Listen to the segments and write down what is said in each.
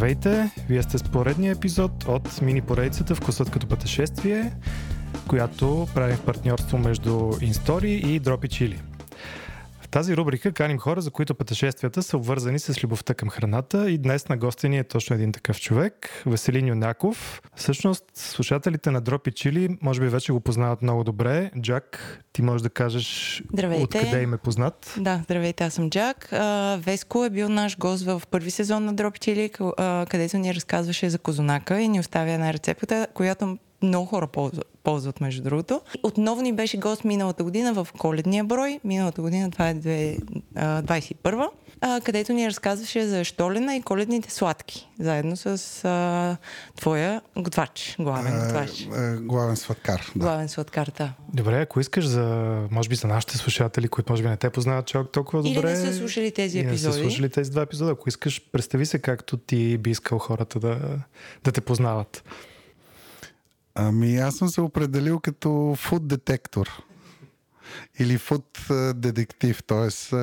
Здравейте! Вие сте с поредния епизод от мини поредицата Вкусът като пътешествие, която правим в партньорство между InStory и Дропи Чили тази рубрика каним хора, за които пътешествията са обвързани с любовта към храната и днес на гости ни е точно един такъв човек, Веселин Юнаков. Всъщност, слушателите на Дропи Чили може би вече го познават много добре. Джак, ти можеш да кажеш здравейте. откъде им е познат. Да, здравейте, аз съм Джак. Веско е бил наш гост в първи сезон на Дропи Чили, където ни разказваше за козунака и ни оставя една рецепта, която много хора ползват, ползват, между другото. Отново ни беше гост миналата година в коледния брой. Миналата година, това е 2021, а, където ни разказваше за штолена и коледните сладки, заедно с а, твоя готвач, главен е, готвач. Е, главен сладкар. Да. Главен сладкар, да. Добре, ако искаш за, може би за нашите слушатели, които може би не те познават чак толкова добре. Или не са слушали тези епизоди. Не са слушали тези два епизода. Ако искаш, представи се както ти би искал хората да, да те познават. Ами аз съм се определил като фуд детектор. Или фуд детектив, т.е.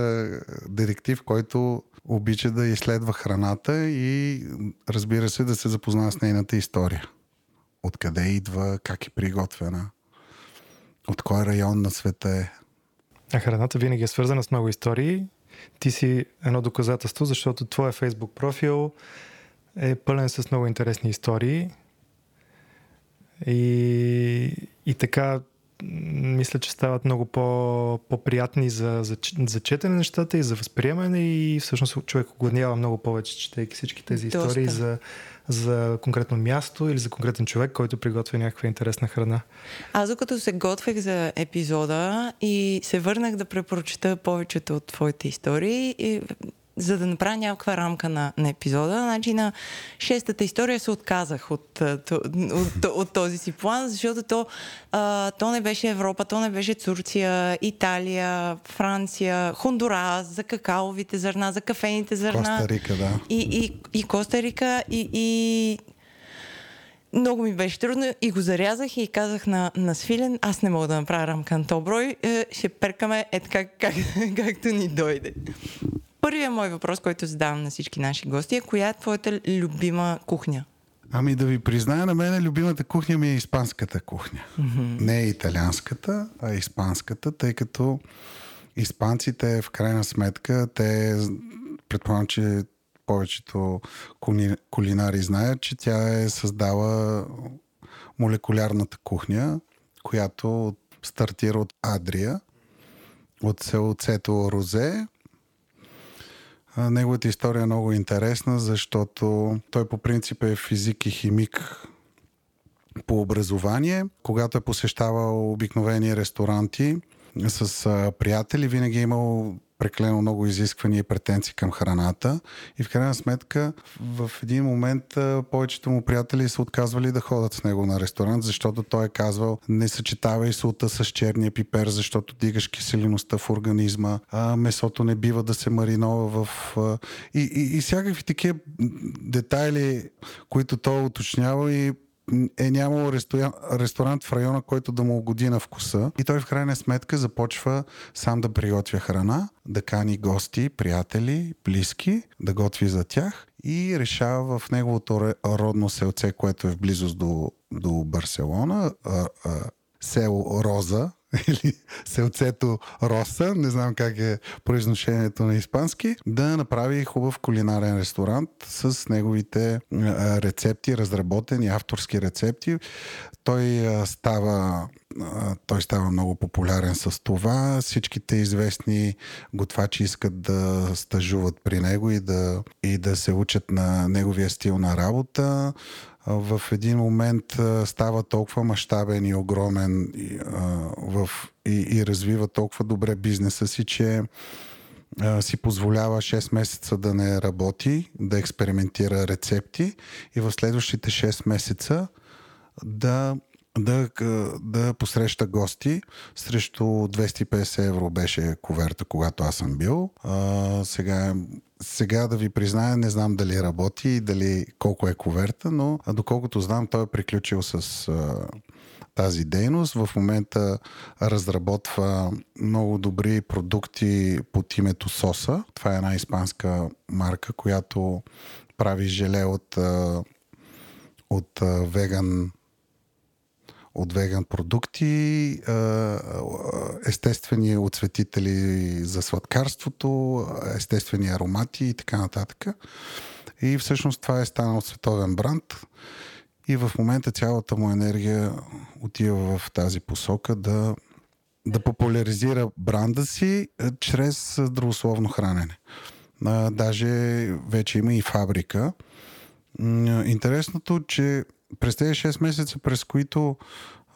детектив, който обича да изследва храната и разбира се да се запознава с нейната история. Откъде идва, как е приготвена, от кой район на света е. А храната винаги е свързана с много истории. Ти си едно доказателство, защото твоя фейсбук профил е пълен с много интересни истории. И, и така мисля, че стават много по, по-приятни за, за, за четене нещата и за възприемане и всъщност човек огладнява много повече, четейки всички тези Доста. истории за, за конкретно място или за конкретен човек, който приготвя някаква интересна храна. Аз докато се готвех за епизода и се върнах да препрочета повечето от твоите истории, и за да направя някаква рамка на, на епизода. Значи на шестата история се отказах от, от, от, от този си план, защото то, а, то не беше Европа, то не беше Турция, Италия, Франция, Хондурас, за какаовите зърна, за кафените зърна. Коста Рика, да. И, и, и Коста Рика, и, и много ми беше трудно и го зарязах и казах на, на Свилен, аз не мога да направя рамка на то брой, е, ще перкаме е така, как, както ни дойде. Първият мой въпрос, който задавам на всички наши гости е коя е твоята любима кухня? Ами да ви призная, на мен любимата кухня ми е испанската кухня. Mm-hmm. Не е италианската, а испанската, тъй като испанците в крайна сметка, те предполагам, че повечето кулинари знаят, че тя е създала молекулярната кухня, която стартира от Адрия, от селцето Розе, Неговата история е много интересна, защото той по принцип е физик и химик по образование. Когато е посещавал обикновени ресторанти с приятели, винаги е имал преклено много изисквания и претенции към храната. И в крайна сметка в един момент повечето му приятели са отказвали да ходят с него на ресторант, защото той е казвал не съчетавай солта с черния пипер, защото дигаш киселиността в организма, а месото не бива да се маринова в... И, и, и всякакви такива детайли, които той уточнява и е нямало ресторант в района, който да му угоди на вкуса. И той в крайна сметка започва сам да приготвя храна, да кани гости, приятели, близки, да готви за тях и решава в неговото родно селце, което е в близост до, до Барселона, село Роза, или селцето Роса, не знам как е произношението на испански, да направи хубав кулинарен ресторант с неговите рецепти, разработени авторски рецепти. Той става той става много популярен с това. Всичките известни готвачи искат да стажуват при него и да, и да се учат на неговия стил на работа в един момент става толкова мащабен и огромен в, и, и развива толкова добре бизнеса си, че си позволява 6 месеца да не работи, да експериментира рецепти и в следващите 6 месеца да да, да посреща гости. Срещу 250 евро беше коверта, когато аз съм бил. А, сега, сега да ви призная, не знам дали работи и дали колко е коверта, но доколкото знам, той е приключил с а, тази дейност. В момента разработва много добри продукти под името Соса. Това е една испанска марка, която прави желе от, от веган от веган продукти, естествени отцветители за сладкарството, естествени аромати и така нататък. И всъщност това е станал световен бранд. И в момента цялата му енергия отива в тази посока да, да популяризира бранда си чрез здравословно хранене. даже вече има и фабрика. Интересното, че през тези 6 месеца, през които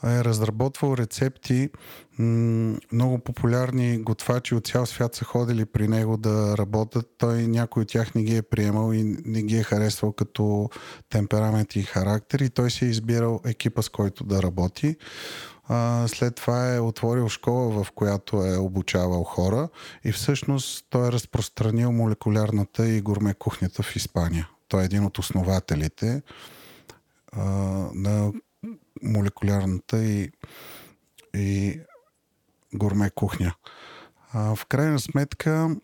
е разработвал рецепти, много популярни готвачи от цял свят са ходили при него да работят. Той някой от тях не ги е приемал и не ги е харесвал като темперамент и характер и той си е избирал екипа с който да работи. След това е отворил школа, в която е обучавал хора и всъщност той е разпространил молекулярната и гурме кухнята в Испания. Той е един от основателите а, на молекулярната и, и гурме кухня. А, в крайна сметка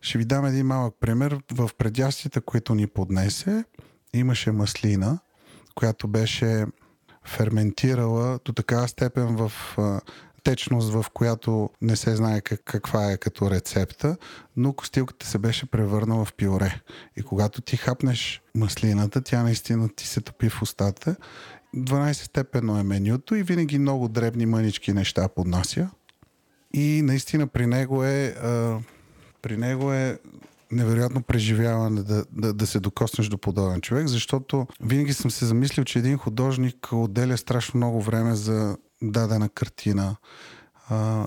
ще ви дам един малък пример. В предястите, които ни поднесе, имаше маслина, която беше ферментирала до такава степен в течност, в която не се знае как, каква е като рецепта, но костилката се беше превърнала в пиоре. И когато ти хапнеш маслината, тя наистина ти се топи в устата. 12 степенно е менюто и винаги много дребни мънички неща поднася. И наистина при него е, а, при него е невероятно преживяване да, да, да се докоснеш до подобен човек, защото винаги съм се замислил, че един художник отделя страшно много време за дадена картина.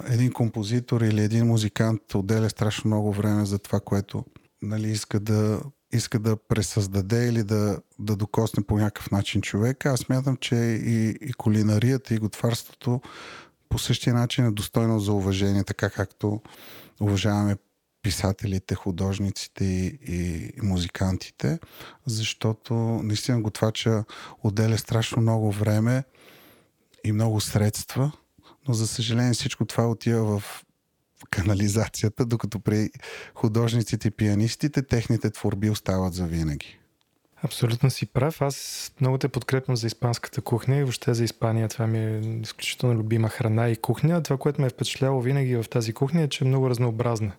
Един композитор или един музикант отделя страшно много време за това, което нали, иска да иска да пресъздаде или да, да докосне по някакъв начин човека. Аз смятам, че и, и кулинарията, и готварството по същия начин е достойно за уважение, така както уважаваме писателите, художниците и, и музикантите, защото наистина готвача отделя страшно много време и много средства, но за съжаление всичко това отива в канализацията, докато при художниците и пианистите техните творби остават за винаги. Абсолютно си прав. Аз много те подкрепям за испанската кухня и въобще за Испания. Това ми е изключително любима храна и кухня. Това, което ме е впечатляло винаги в тази кухня е, че е много разнообразна.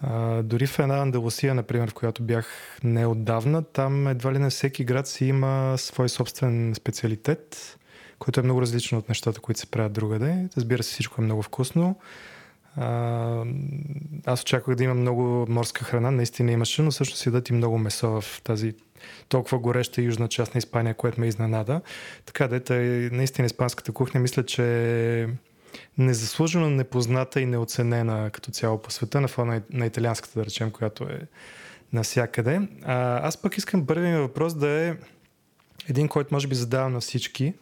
А, дори в една Андалусия, например, в която бях неотдавна, там едва ли не всеки град си има свой собствен специалитет, който е много различно от нещата, които се правят другаде. Разбира се, всичко е много вкусно. Аз очаквах да има много морска храна, наистина имаше, но всъщност ядат и много месо в тази толкова гореща южна част на Испания, което ме изненада. Така дете, наистина испанската кухня мисля, че е незаслужено непозната и неоценена като цяло по света, на фона на италианската, да речем, която е навсякъде. Аз пък искам първият ми въпрос да е един, който може би задавам на всички.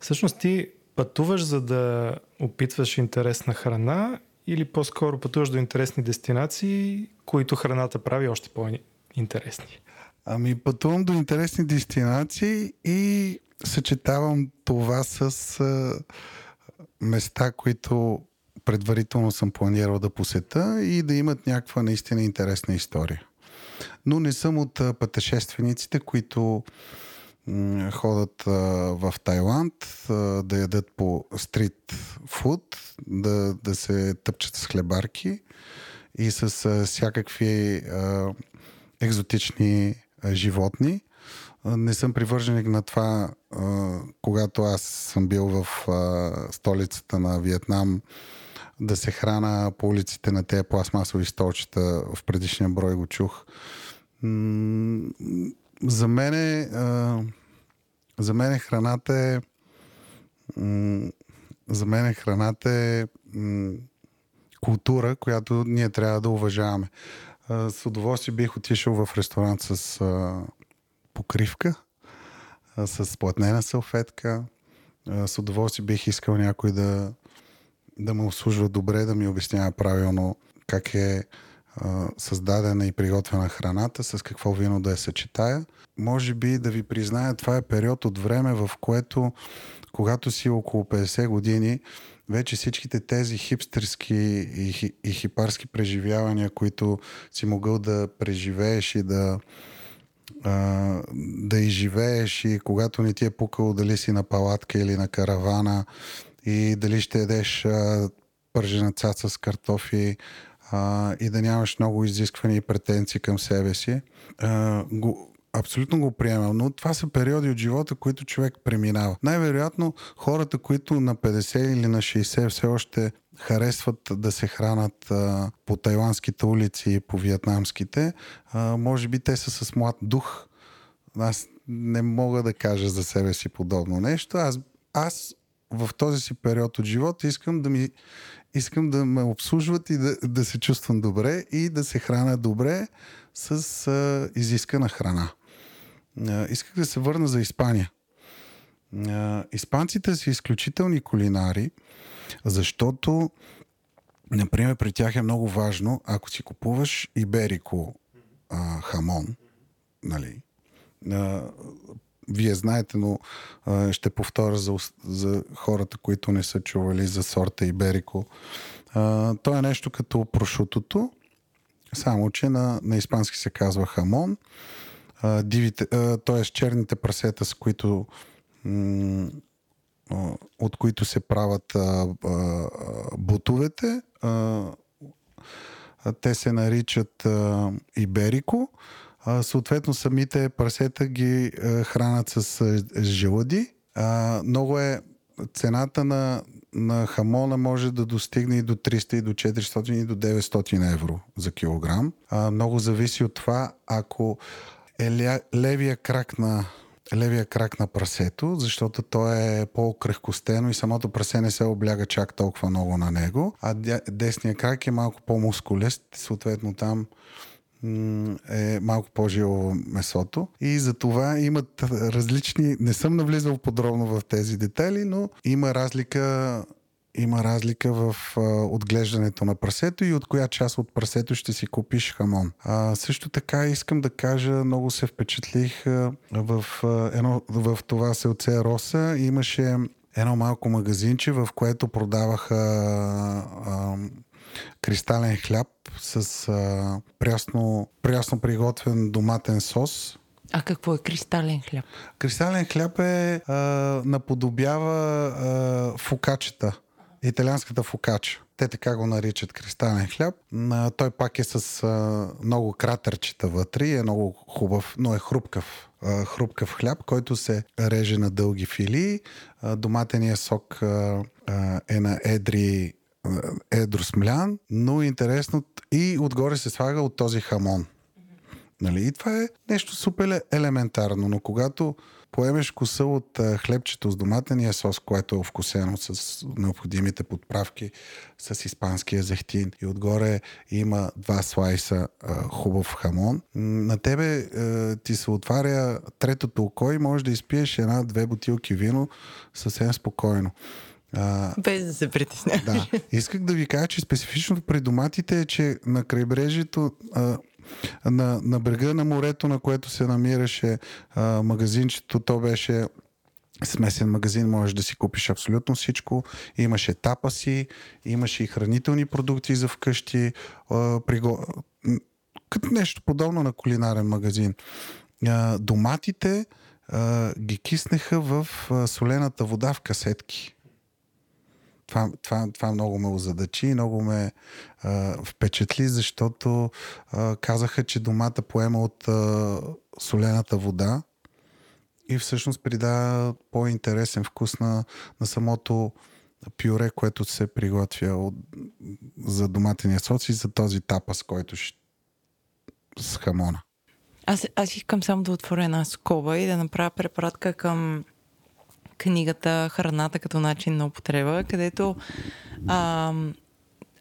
Всъщност ти пътуваш за да опитваш интересна храна или по-скоро пътуваш до интересни дестинации, които храната прави още по-интересни? Ами пътувам до интересни дестинации и съчетавам това с а, места, които предварително съм планирал да посета и да имат някаква наистина интересна история. Но не съм от пътешествениците, които ходят в Тайланд да ядат по стрит фуд, да, да се тъпчат с хлебарки и с всякакви екзотични животни. Не съм привърженик на това, когато аз съм бил в столицата на Виетнам, да се храна по улиците на тези пластмасови столчета. В предишния брой го чух. М- за мен е за мен храната е за мен храната е култура, която ние трябва да уважаваме. С удоволствие бих отишъл в ресторант с а, покривка, а, с платнена салфетка. А, с удоволствие бих искал някой да, да ме обслужва добре, да ми обяснява правилно как е създадена и приготвена храната, с какво вино да я съчетая. Може би да ви призная, това е период от време, в което, когато си около 50 години вече всичките тези хипстерски и, и хипарски преживявания, които си могъл да преживееш и да, да изживееш и когато не ти е пукало дали си на палатка или на каравана и дали ще едеш пържена цаца с картофи а, и да нямаш много изисквания и претенции към себе си. А, го, абсолютно го приемам, но това са периоди от живота, които човек преминава. Най-вероятно хората, които на 50 или на 60 все още харесват да се хранат а, по тайландските улици и по вьетнамските, а, може би те са с млад дух. Аз не мога да кажа за себе си подобно нещо. Аз, аз в този си период от живота искам да ми искам да ме обслужват и да, да се чувствам добре и да се храня добре с а, изискана храна. А, исках да се върна за Испания. А, испанците са изключителни кулинари, защото, например, при тях е много важно, ако си купуваш иберико а, хамон, нали, а, вие знаете, но а, ще повторя за, за хората, които не са чували за сорта Иберико. А, то е нещо като прошутото, само че на, на испански се казва хамон. А, дивите, а, т.е. черните прасета, с които м- от които се правят а, а, бутовете. А, те се наричат а, Иберико. Съответно, самите прасета ги хранят с а, жълъди. А, много е цената на, на хамона може да достигне и до 300, и до 400, и до 900 евро за килограм. Много зависи от това, ако е левия крак на левия крак на прасето, защото то е по-кръхкостено и самото прасе не се обляга чак толкова много на него, а десния крак е малко по-мускулест, съответно там е малко по-жило месото. И за това имат различни... Не съм навлизал подробно в тези детайли, но има разлика има разлика в а, отглеждането на прасето и от коя част от прасето ще си купиш хамон. А, също така искам да кажа, много се впечатлих а, в, а, едно, в това селце Роса. Имаше едно малко магазинче, в което продаваха а, кристален хляб с а, прясно, прясно приготвен доматен сос. А какво е кристален хляб? Кристален хляб е а, наподобява а, фукачета. Италианската фукача. Те така го наричат кристален хляб. А, той пак е с а, много кратърчета вътре е много хубав, но е хрупкав. А, хрупкав хляб, който се реже на дълги филии. А, доматения сок а, а, е на едри едро смлян, но интересно и отгоре се слага от този хамон. Нали? И това е нещо супер елементарно, но когато поемеш коса от хлебчето с доматения сос, което е овкусено с необходимите подправки, с испанския зехтин и отгоре има два слайса хубав хамон, на тебе ти се отваря третото око и можеш да изпиеш една-две бутилки вино съвсем спокойно. А, Без да се притесняваш. Да. Исках да ви кажа, че специфичното при доматите е, че на крайбрежието а, на, на брега на морето, на което се намираше а, магазинчето, то беше смесен магазин, можеш да си купиш абсолютно всичко. Имаше тапаси, имаше и хранителни продукти за вкъщи, а, приго... като нещо подобно на кулинарен магазин. А, доматите а, ги киснеха в а, солената вода в касетки това, това, това много ме озадачи и много ме а, впечатли, защото а, казаха, че домата поема от а, солената вода и всъщност придава по-интересен вкус на, на самото пюре, което се приготвя от, за доматения соц и за този тапас, който ще с хамона. Аз, аз искам само да отворя една скоба и да направя препратка към книгата Храната като начин на употреба, където а,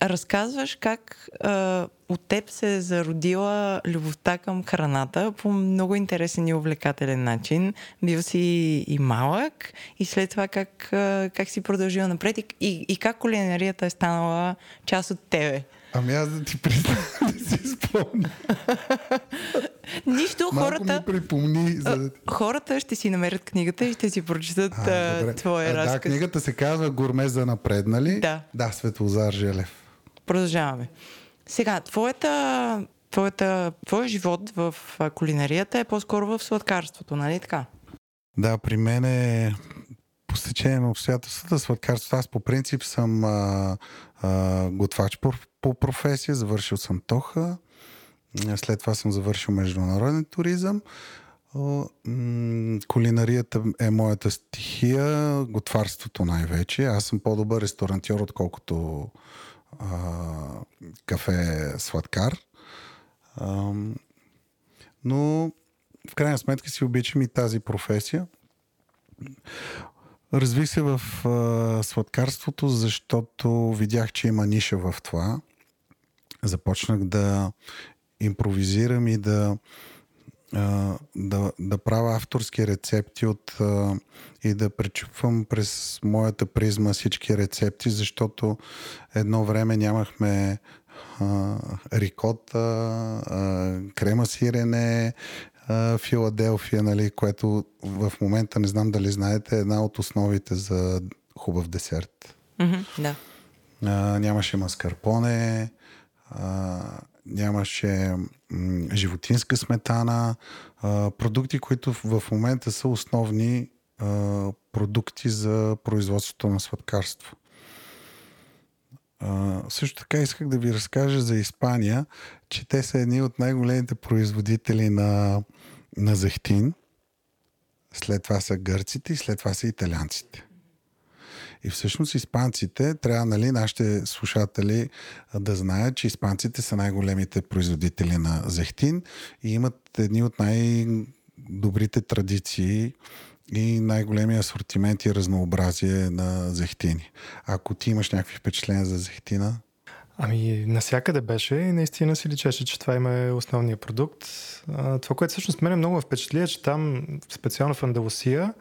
разказваш как а, от теб се е зародила любовта към храната по много интересен и увлекателен начин. Бил си и малък и след това как, а, как си продължила напред и, и, и как кулинарията е станала част от тебе. Ами аз да ти призна да си спомня. Нищо, Малко хората... ми припомни за... Хората ще си намерят книгата и ще си прочитат А, добре. твоя А, разказ. Да, книгата се казва Гурме за напреднали. Да. Да, Светлозар Желев. Продължаваме. Сега, твоята, твоята, твоя живот в кулинарията е по-скоро в сладкарството, нали така? Да, при мен е по стечение на обстоятелствата сладкарството. Аз по принцип съм а, а, готвач по, по професия, завършил съм ТОХа, след това съм завършил международен туризъм. Кулинарията е моята стихия, готварството най-вече. Аз съм по-добър ресторантьор, отколкото а, кафе сладкар. Ам, но в крайна сметка си обичам и тази професия. Развих се в а, сладкарството, защото видях, че има ниша в това. Започнах да импровизирам и да, да, да правя авторски рецепти от, и да пречупвам през моята призма всички рецепти, защото едно време нямахме а, рикота, а, крема сирене, а, Филаделфия, нали, което в момента не знам дали знаете, е една от основите за хубав десерт. Мгм, да. А, нямаше маскарпоне, нямаше животинска сметана, продукти, които в момента са основни продукти за производството на сладкарство. Също така исках да ви разкажа за Испания, че те са едни от най-големите производители на, на зехтин. След това са гърците и след това са италианците. И всъщност испанците, трябва нали, нашите слушатели да знаят, че испанците са най-големите производители на зехтин и имат едни от най-добрите традиции и най-големия асортимент и разнообразие на зехтини. Ако ти имаш някакви впечатления за зехтина, Ами, насякъде беше и наистина си личеше, че това има е основния продукт. Това, което всъщност мене много впечатли е, че там, специално в Андалусия,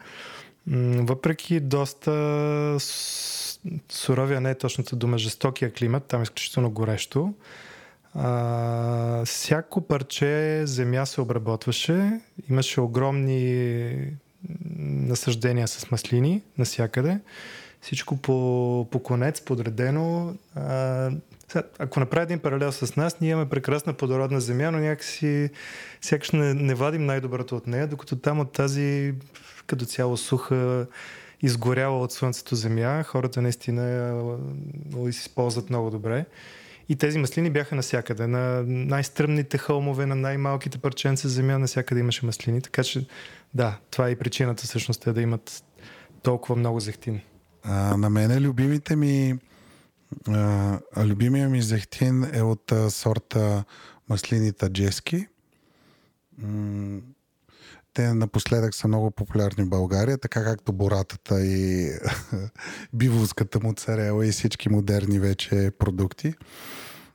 въпреки доста суровия, не е точната дума, жестокия климат, там е изключително горещо, а, всяко парче земя се обработваше, имаше огромни насъждения с маслини насякъде. Всичко по, по конец, подредено. А, ако направя един паралел с нас, ние имаме прекрасна плодородна земя, но някакси сякаш не, не вадим най-доброто от нея, докато там от тази като цяло суха, изгоряла от слънцето земя, хората наистина я използват много добре. И тези маслини бяха навсякъде. На най-стръмните хълмове, на най-малките парченца земя, навсякъде имаше маслини. Така че, да, това е и причината всъщност е да имат толкова много зехтин. А, на мене любимите ми а, любимия ми зехтин е от а, сорта маслини таджески. М, Те напоследък са много популярни в България, така както боратата и биволската моцарела и всички модерни вече продукти.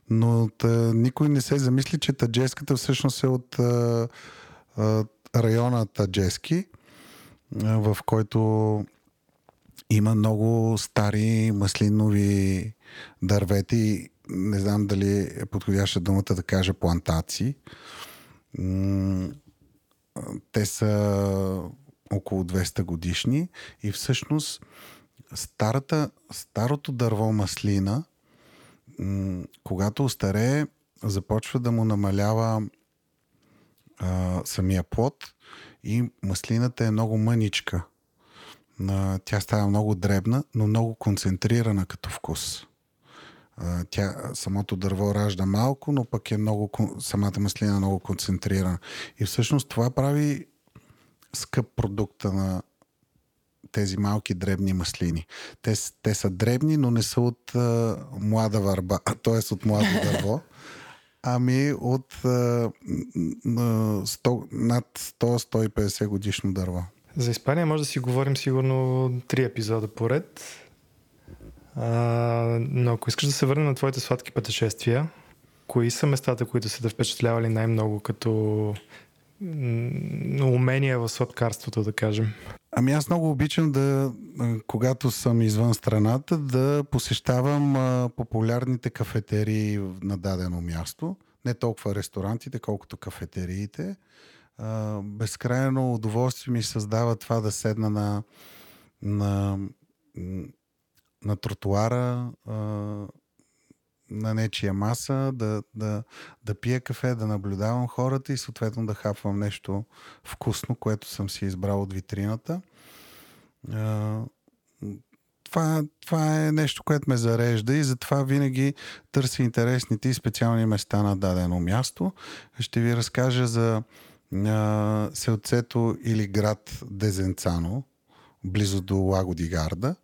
Но та, никой не се замисли, че таджеската всъщност е от а, а, района Таджески, а, в който има много стари маслинови дървети. Не знам дали е подходяща думата да кажа плантации. Те са около 200 годишни и всъщност старата, старото дърво маслина, когато остарее, започва да му намалява а, самия плод и маслината е много мъничка. А, Тя става много дребна, но много концентрирана като вкус. Тя, самото дърво ражда малко, но пък е много, самата маслина е много концентрирана. И всъщност това прави скъп продукта на тези малки дребни маслини. Те, те са дребни, но не са от а, млада върба, т.е. от младо дърво, ами от а, м- м- 100, над 100-150 годишно дърво. За Испания може да си говорим сигурно три епизода поред. Но ако искаш да се върнем на твоите сладки пътешествия, кои са местата, които са те впечатлявали най-много като умения в сладкарството, да кажем? Ами аз много обичам да, когато съм извън страната, да посещавам популярните кафетерии на дадено място. не толкова ресторантите, колкото кафетериите. Безкрайно удоволствие ми създава това да седна на, на, на тротуара, а, на нечия маса, да, да, да пия кафе, да наблюдавам хората и съответно да хапвам нещо вкусно, което съм си избрал от витрината. А, това, това е нещо, което ме зарежда и затова винаги търся интересните и специални места на дадено място. Ще ви разкажа за а, селцето или град Дезенцано, близо до Лаго Дигарда,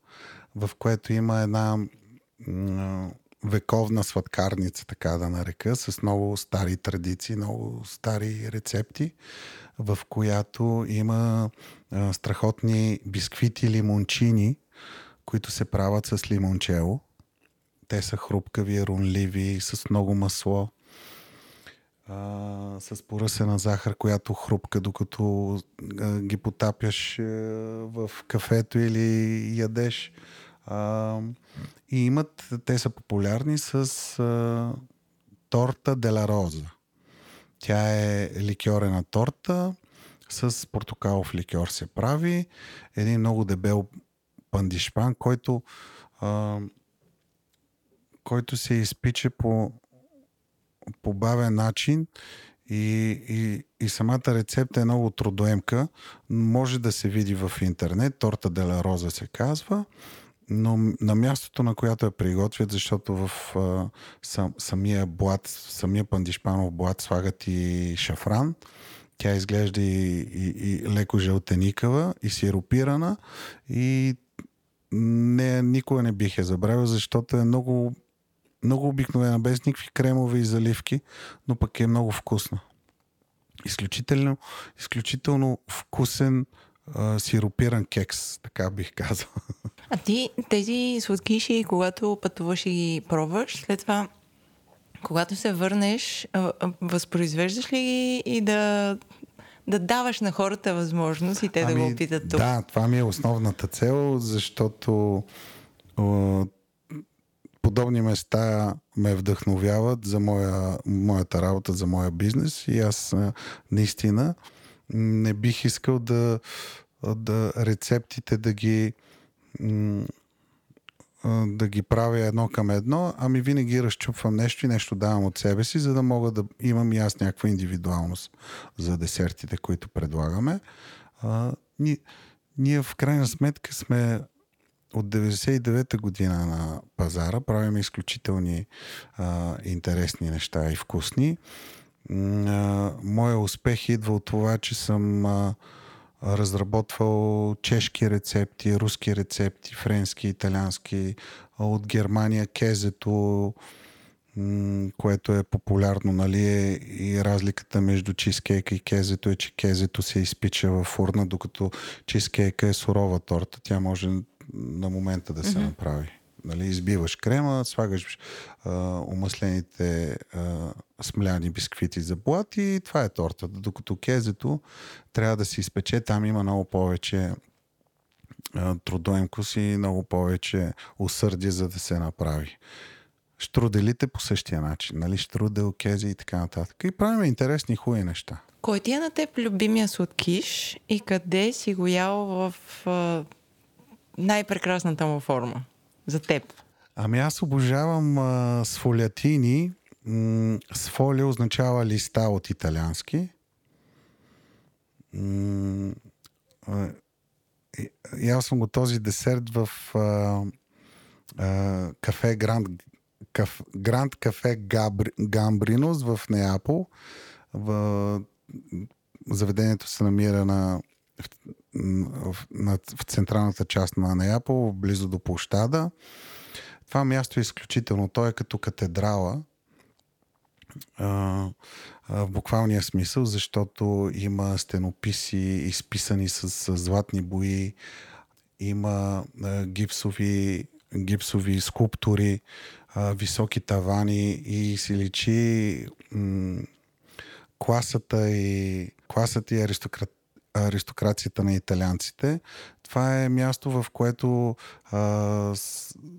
в което има една вековна сладкарница, така да нарека, с много стари традиции, много стари рецепти, в която има страхотни бисквити лимончини, които се правят с лимончело. Те са хрупкави, рунливи, с много масло, а, с поръсена захар, която хрупка, докато а, ги потапяш а, в кафето или ядеш. А, и имат, те са популярни с а, торта Дела Роза. Тя е ликьорена торта, с портокалов ликьор се прави. Един много дебел пандишпан, който, а, който се изпича по, по бавен начин и, и, и самата рецепта е много трудоемка. Може да се види в интернет. Торта Деля Роза се казва но на мястото, на която я приготвят, защото в а, сам, самия блат, самия пандишпанов блат слагат и шафран, тя изглежда и, и, и леко жълтеникава и сиропирана и не, никога не бих я забравил, защото е много, много обикновена, без никакви кремови заливки, но пък е много вкусна. Изключително, изключително вкусен а, сиропиран кекс, така бих казал. А ти тези сладкиши, когато пътуваш и ги пробваш, след това, когато се върнеш, възпроизвеждаш ли ги и да, да даваш на хората възможност и те ами, да го опитат тук? Да, това ми е основната цел, защото подобни места ме вдъхновяват за моя, моята работа, за моя бизнес и аз наистина не бих искал да, да рецептите да ги да ги правя едно към едно, ами винаги разчупвам нещо и нещо давам от себе си, за да мога да имам и аз някаква индивидуалност за десертите, които предлагаме. А, ние, ние в крайна сметка сме от 99-та година на пазара, правим изключителни а, интересни неща и вкусни. А, моя успех идва от това, че съм а, разработвал чешки рецепти, руски рецепти, френски, италиански, от Германия кезето, което е популярно, нали, е и разликата между чизкейка и кезето е, че кезето се изпича в фурна, докато чизкейка е сурова торта. Тя може на момента да се mm-hmm. направи. Нали, избиваш крема, слагаш а, умаслените а, смляни бисквити за блат и това е тортата. Докато кезето трябва да се изпече, там има много повече а, трудоемкост и много повече усърдие, за да се направи. Штруделите по същия начин, нали? Штрудел, кези и така нататък. И правим интересни хубави неща. Кой ти е на теб любимия сладкиш и къде си го ял в най-прекрасната му форма? за теб? Ами аз обожавам а, сфолиатини. М- сфолия означава листа от италиански. М- а, ял съм го този десерт в а, а, кафе Гранд, каф, Гранд кафе Габри, Гамбринос в Неапол. В, заведението се намира на в, в, в централната част на Неапол, близо до площада. Това място е изключително. То е като катедрала в буквалния смисъл, защото има стенописи, изписани с, с златни бои, има гипсови, гипсови скулптури, високи тавани и си личи м- класата и класата и аристократ, аристокрацията на италианците. Това е място, в което а,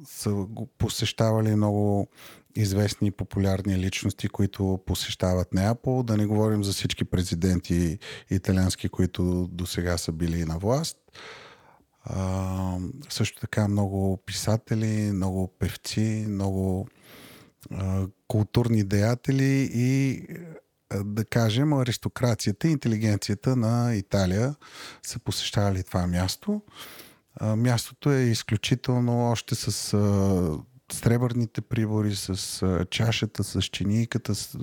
са го посещавали много известни и популярни личности, които посещават Неапол. Да не говорим за всички президенти италиански, които до сега са били на власт. А, също така много писатели, много певци, много а, културни деятели и да кажем, аристокрацията и интелигенцията на Италия са посещавали това място. Мястото е изключително още с сребърните прибори, с чашата, с чинийката, с,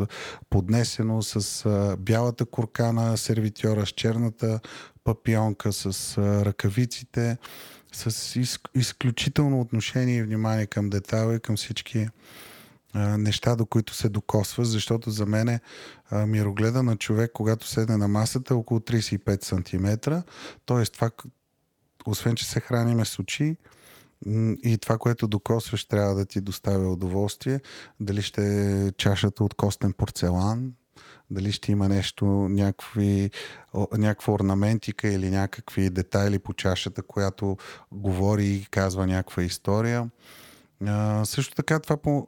поднесено с бялата куркана сервитьора, с черната папионка, с ръкавиците, с из, изключително отношение и внимание към детайла и към всички неща, до които се докосва, защото за мен мирогледа на човек, когато седне на масата, е около 35 см. Тоест това, освен че се храниме с очи, и това, което докосваш, трябва да ти доставя удоволствие. Дали ще е чашата от костен порцелан, дали ще има нещо, някакви, някаква орнаментика или някакви детайли по чашата, която говори и казва някаква история. А, също така това по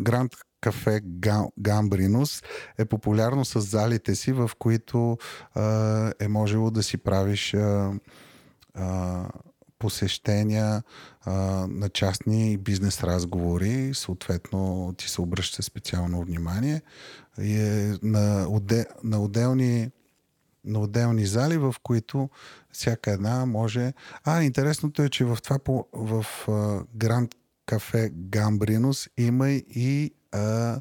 Гранд Кафе Гамбринус е популярно с залите си, в които а, е можело да си правиш а, а, посещения а, на частни бизнес разговори, съответно ти се обръща специално внимание. И е на, отде, на отделни на отделни зали, в които всяка една може... А, интересното е, че в това по, в Гранд Кафе Гамбринус има и а,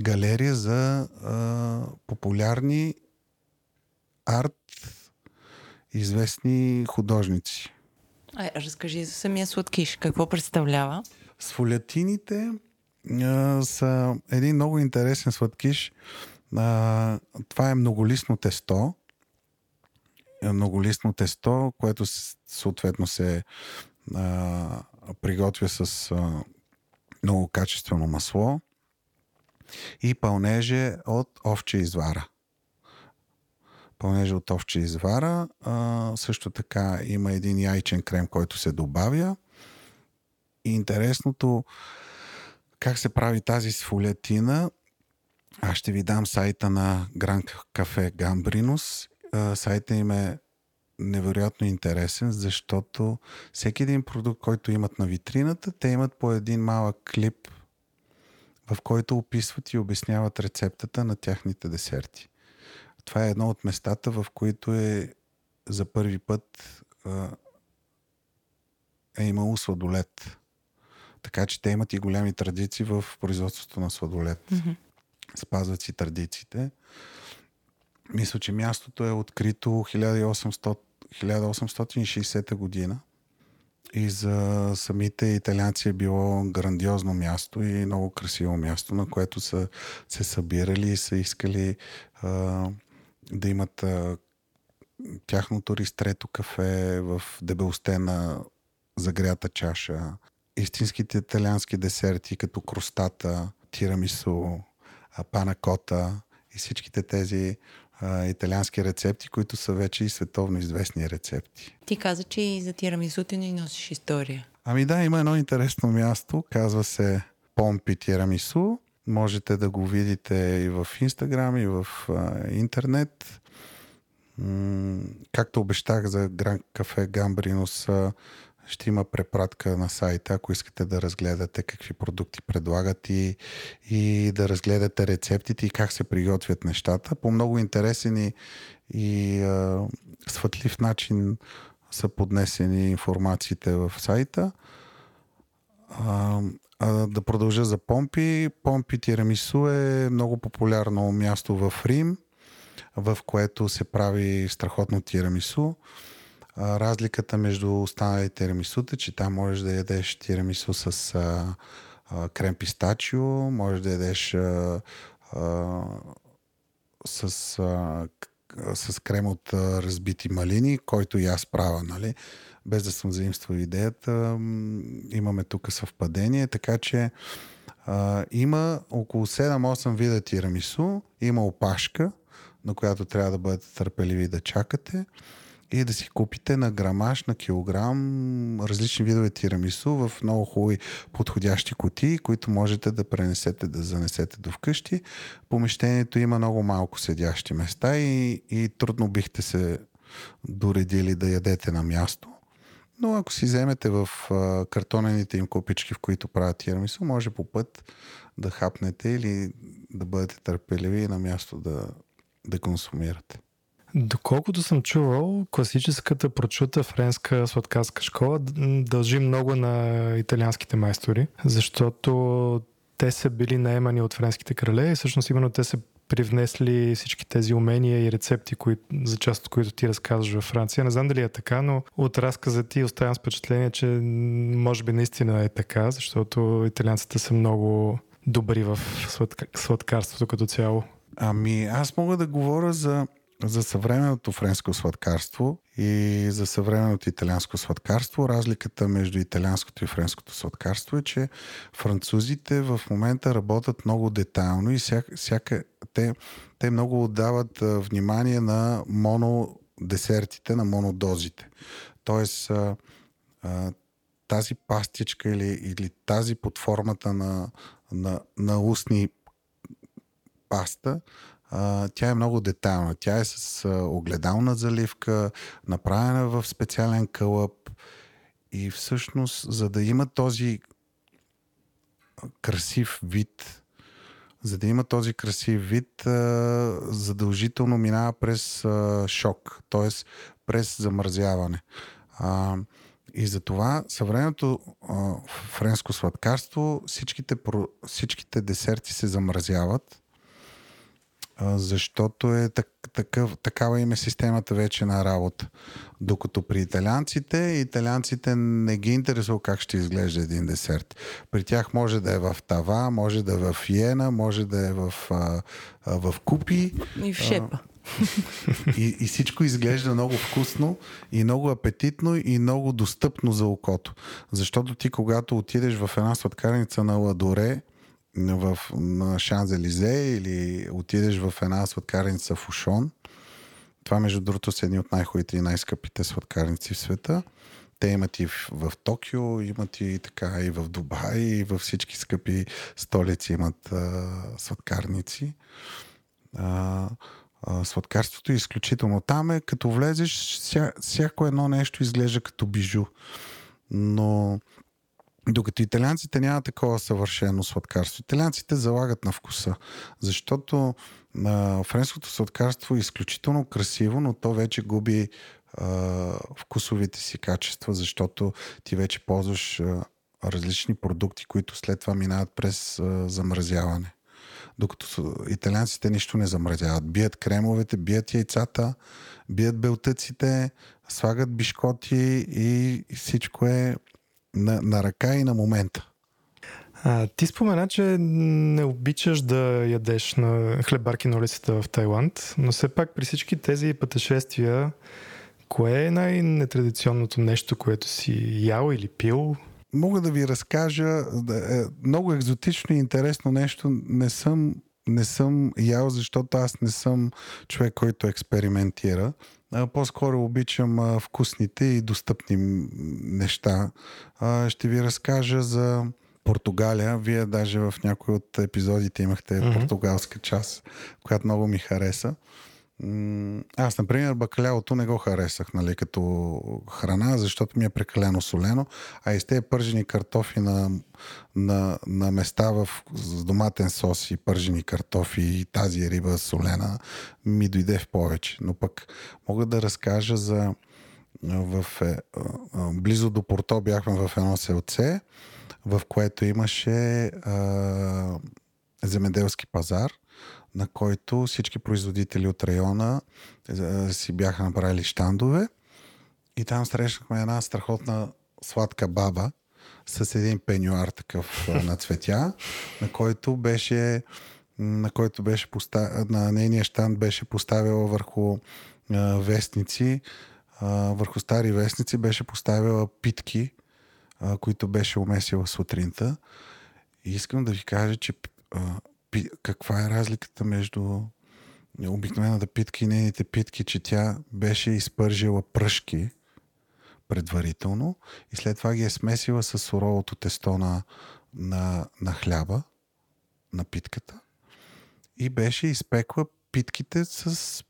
галерия за а, популярни арт известни художници. А, разкажи за самия сладкиш. Какво представлява? Сфолятините а, са един много интересен сладкиш. А, това е многолистно тесто. Е, многолистно тесто, което съответно се а, приготвя с а, много качествено масло и пълнеже от овче извара. Пълнеже от овче извара. А, също така има един яйчен крем, който се добавя. И интересното как се прави тази сфолетина, аз ще ви дам сайта на Гран Кафе Гамбринус. Сайта им е невероятно интересен, защото всеки един продукт, който имат на витрината, те имат по един малък клип, в който описват и обясняват рецептата на тяхните десерти. Това е едно от местата, в които е за първи път е имало сладолет. Така че те имат и големи традиции в производството на сладолет. Mm-hmm. Спазват си традициите. Мисля, че мястото е открито 1800 1860 година. И за самите италианци е било грандиозно място и много красиво място, на което са се събирали и са искали а, да имат а, тяхното ристрето кафе в дебелостена загрята чаша. Истинските италиански десерти, като кростата, тирамисо, панакота и всичките тези а, италиански рецепти, които са вече и световно известни рецепти. Ти каза, че и за тирамисуто ни носиш история. Ами да, има едно интересно място, казва се Помпи Тирамису. Можете да го видите и в Инстаграм, и в а, интернет. М- както обещах за Гран Кафе Гамбринус, ще има препратка на сайта, ако искате да разгледате какви продукти предлагат и, и да разгледате рецептите и как се приготвят нещата. По много интересен и, и а, светлив начин са поднесени информациите в сайта. А, а, да продължа за Помпи. Помпи Тирамису е много популярно място в Рим, в което се прави страхотно тирамису разликата между останалите тирамисута, че там можеш да ядеш тирамису с а, а, крем пистачио, можеш да ядеш а, а, с, а, с крем от а, разбити малини, който и аз правя, нали? без да съм заимствал идеята. Имаме тук съвпадение, така че а, има около 7-8 вида тирамису, има опашка, на която трябва да бъдете търпеливи да чакате. И да си купите на грамаж, на килограм различни видове тирамису в много хубави подходящи кутии, които можете да пренесете, да занесете до вкъщи. Помещението има много малко седящи места и, и трудно бихте се доредили да ядете на място. Но ако си вземете в картонените им копички, в които правят тирамису, може по път да хапнете или да бъдете търпеливи и на място да, да консумирате. Доколкото съм чувал, класическата прочута френска сладкарска школа дължи много на италианските майстори, защото те са били наемани от френските крале и всъщност именно те са привнесли всички тези умения и рецепти, кои, за част от които ти разказваш във Франция. Не знам дали е така, но от разказа ти оставям впечатление, че може би наистина е така, защото италианците са много добри в сладкарството като цяло. Ами, аз мога да говоря за за съвременното френско сладкарство и за съвременното италианско сладкарство. Разликата между италианското и френското сладкарство е, че французите в момента работят много детайлно и всяка, всяка, те, те много отдават внимание на монодесертите, на монодозите. Тоест, тази пастичка или, или тази под формата на, на, на устни паста тя е много детайлна. Тя е с огледална заливка, направена в специален кълъп и всъщност, за да има този красив вид, за да има този красив вид, задължително минава през шок, т.е. през замързяване. А, и затова съвременното френско сладкарство, всичките, всичките десерти се замразяват защото е так, такъв, такава им е системата вече на работа. Докато при италианците, италианците не ги интересува как ще изглежда един десерт. При тях може да е в тава, може да е в иена, може да е в, а, а, в купи. И в шепа. И, и всичко изглежда много вкусно и много апетитно и много достъпно за окото. Защото ти, когато отидеш в една сладкарница на Ладоре, в, на Шанзелизе или отидеш в една сладкарница в Ушон. Това, между другото, са едни от най-хубавите и най-скъпите сладкарници в света. Те имат и в, в Токио, имат и така и в Дубай, и във всички скъпи столици имат а, сладкарници. А, а, сладкарството е изключително. Там е, като влезеш, ся, всяко едно нещо изглежда като бижу. Но докато италианците няма такова съвършено сладкарство. Италианците залагат на вкуса, защото а, френското сладкарство е изключително красиво, но то вече губи а, вкусовите си качества, защото ти вече ползваш а, различни продукти, които след това минават през а, замразяване. Докато италианците нищо не замразяват. Бият кремовете, бият яйцата, бият белтъците, слагат бишкоти и всичко е на, на ръка и на момента. А, ти спомена, че не обичаш да ядеш на хлебарки на улицата в Тайланд, но все пак при всички тези пътешествия, кое е най-нетрадиционното нещо, което си ял или пил? Мога да ви разкажа е, много екзотично и интересно нещо. Не съм, не съм ял, защото аз не съм човек, който експериментира по-скоро обичам вкусните и достъпни неща. Ще ви разкажа за Португалия. Вие даже в някои от епизодите имахте mm-hmm. португалска част, която много ми хареса. Аз, например, бакалялото не го харесах нали, като храна, защото ми е прекалено солено, а и с тези пържени картофи на, на, на места в, с доматен сос и пържени картофи и тази риба солена ми дойде в повече. Но пък мога да разкажа за в, е, близо до Порто бяхме в едно селце, в което имаше а, земеделски пазар – на който всички производители от района е, си бяха направили щандове и там срещнахме една страхотна сладка баба с един пенюар такъв на цветя, на който беше на който беше постав... на нейния щанд беше поставила върху а, вестници, а, върху стари вестници беше поставила питки, а, които беше умесила сутринта. И искам да ви кажа, че каква е разликата между обикновената питка и нейните питки, че тя беше изпържила пръшки предварително и след това ги е смесила с суровото тесто на, на, на хляба, на питката и беше изпекла питките с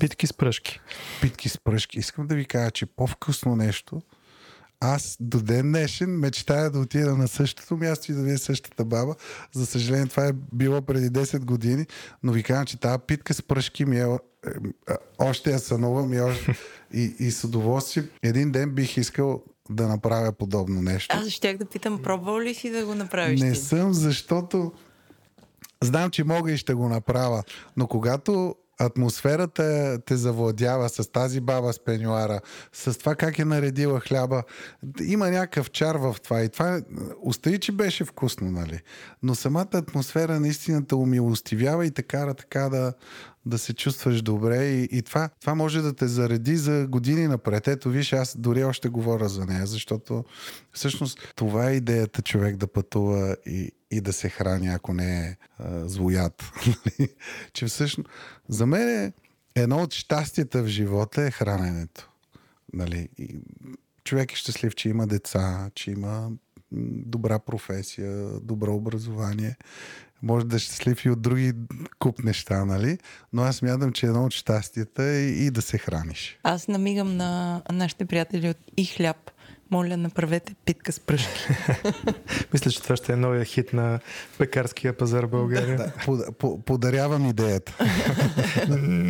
Питки с пръшки. питки с пръшки. Искам да ви кажа, че по-вкусно нещо. Аз до ден днешен мечтая да отида на същото място и да видя същата баба. За съжаление, това е било преди 10 години, но ви казвам, че тази питка с пръшки ми е, е, е още я сънувам и, още, и, и с удоволствие. Един ден бих искал да направя подобно нещо. Аз щях да питам, пробвал ли си да го направиш Не ти? съм, защото знам, че мога и ще го направя, но когато атмосферата те завладява с тази баба с пенюара, с това как е наредила хляба, има някакъв чар в това и това остави, че беше вкусно, нали? Но самата атмосфера наистина те умилостивява и те кара така да, да се чувстваш добре и, и това, това може да те зареди за години напред. Ето виж, аз дори още говоря за нея, защото всъщност това е идеята човек да пътува и, и да се храни, ако не е а, злоят. Че всъщност за мен е едно от щастията в живота е храненето. Нали? И човек е щастлив, че има деца, че има добра професия, добро образование може да е щастлив и от други куп неща, нали? Но аз мятам, че едно от щастията е и да се храниш. Аз намигам на нашите приятели от И хляб. Моля, направете питка с пръшки. Мисля, че това ще е новия хит на пекарския пазар в България. Да, под, по, подарявам идеята.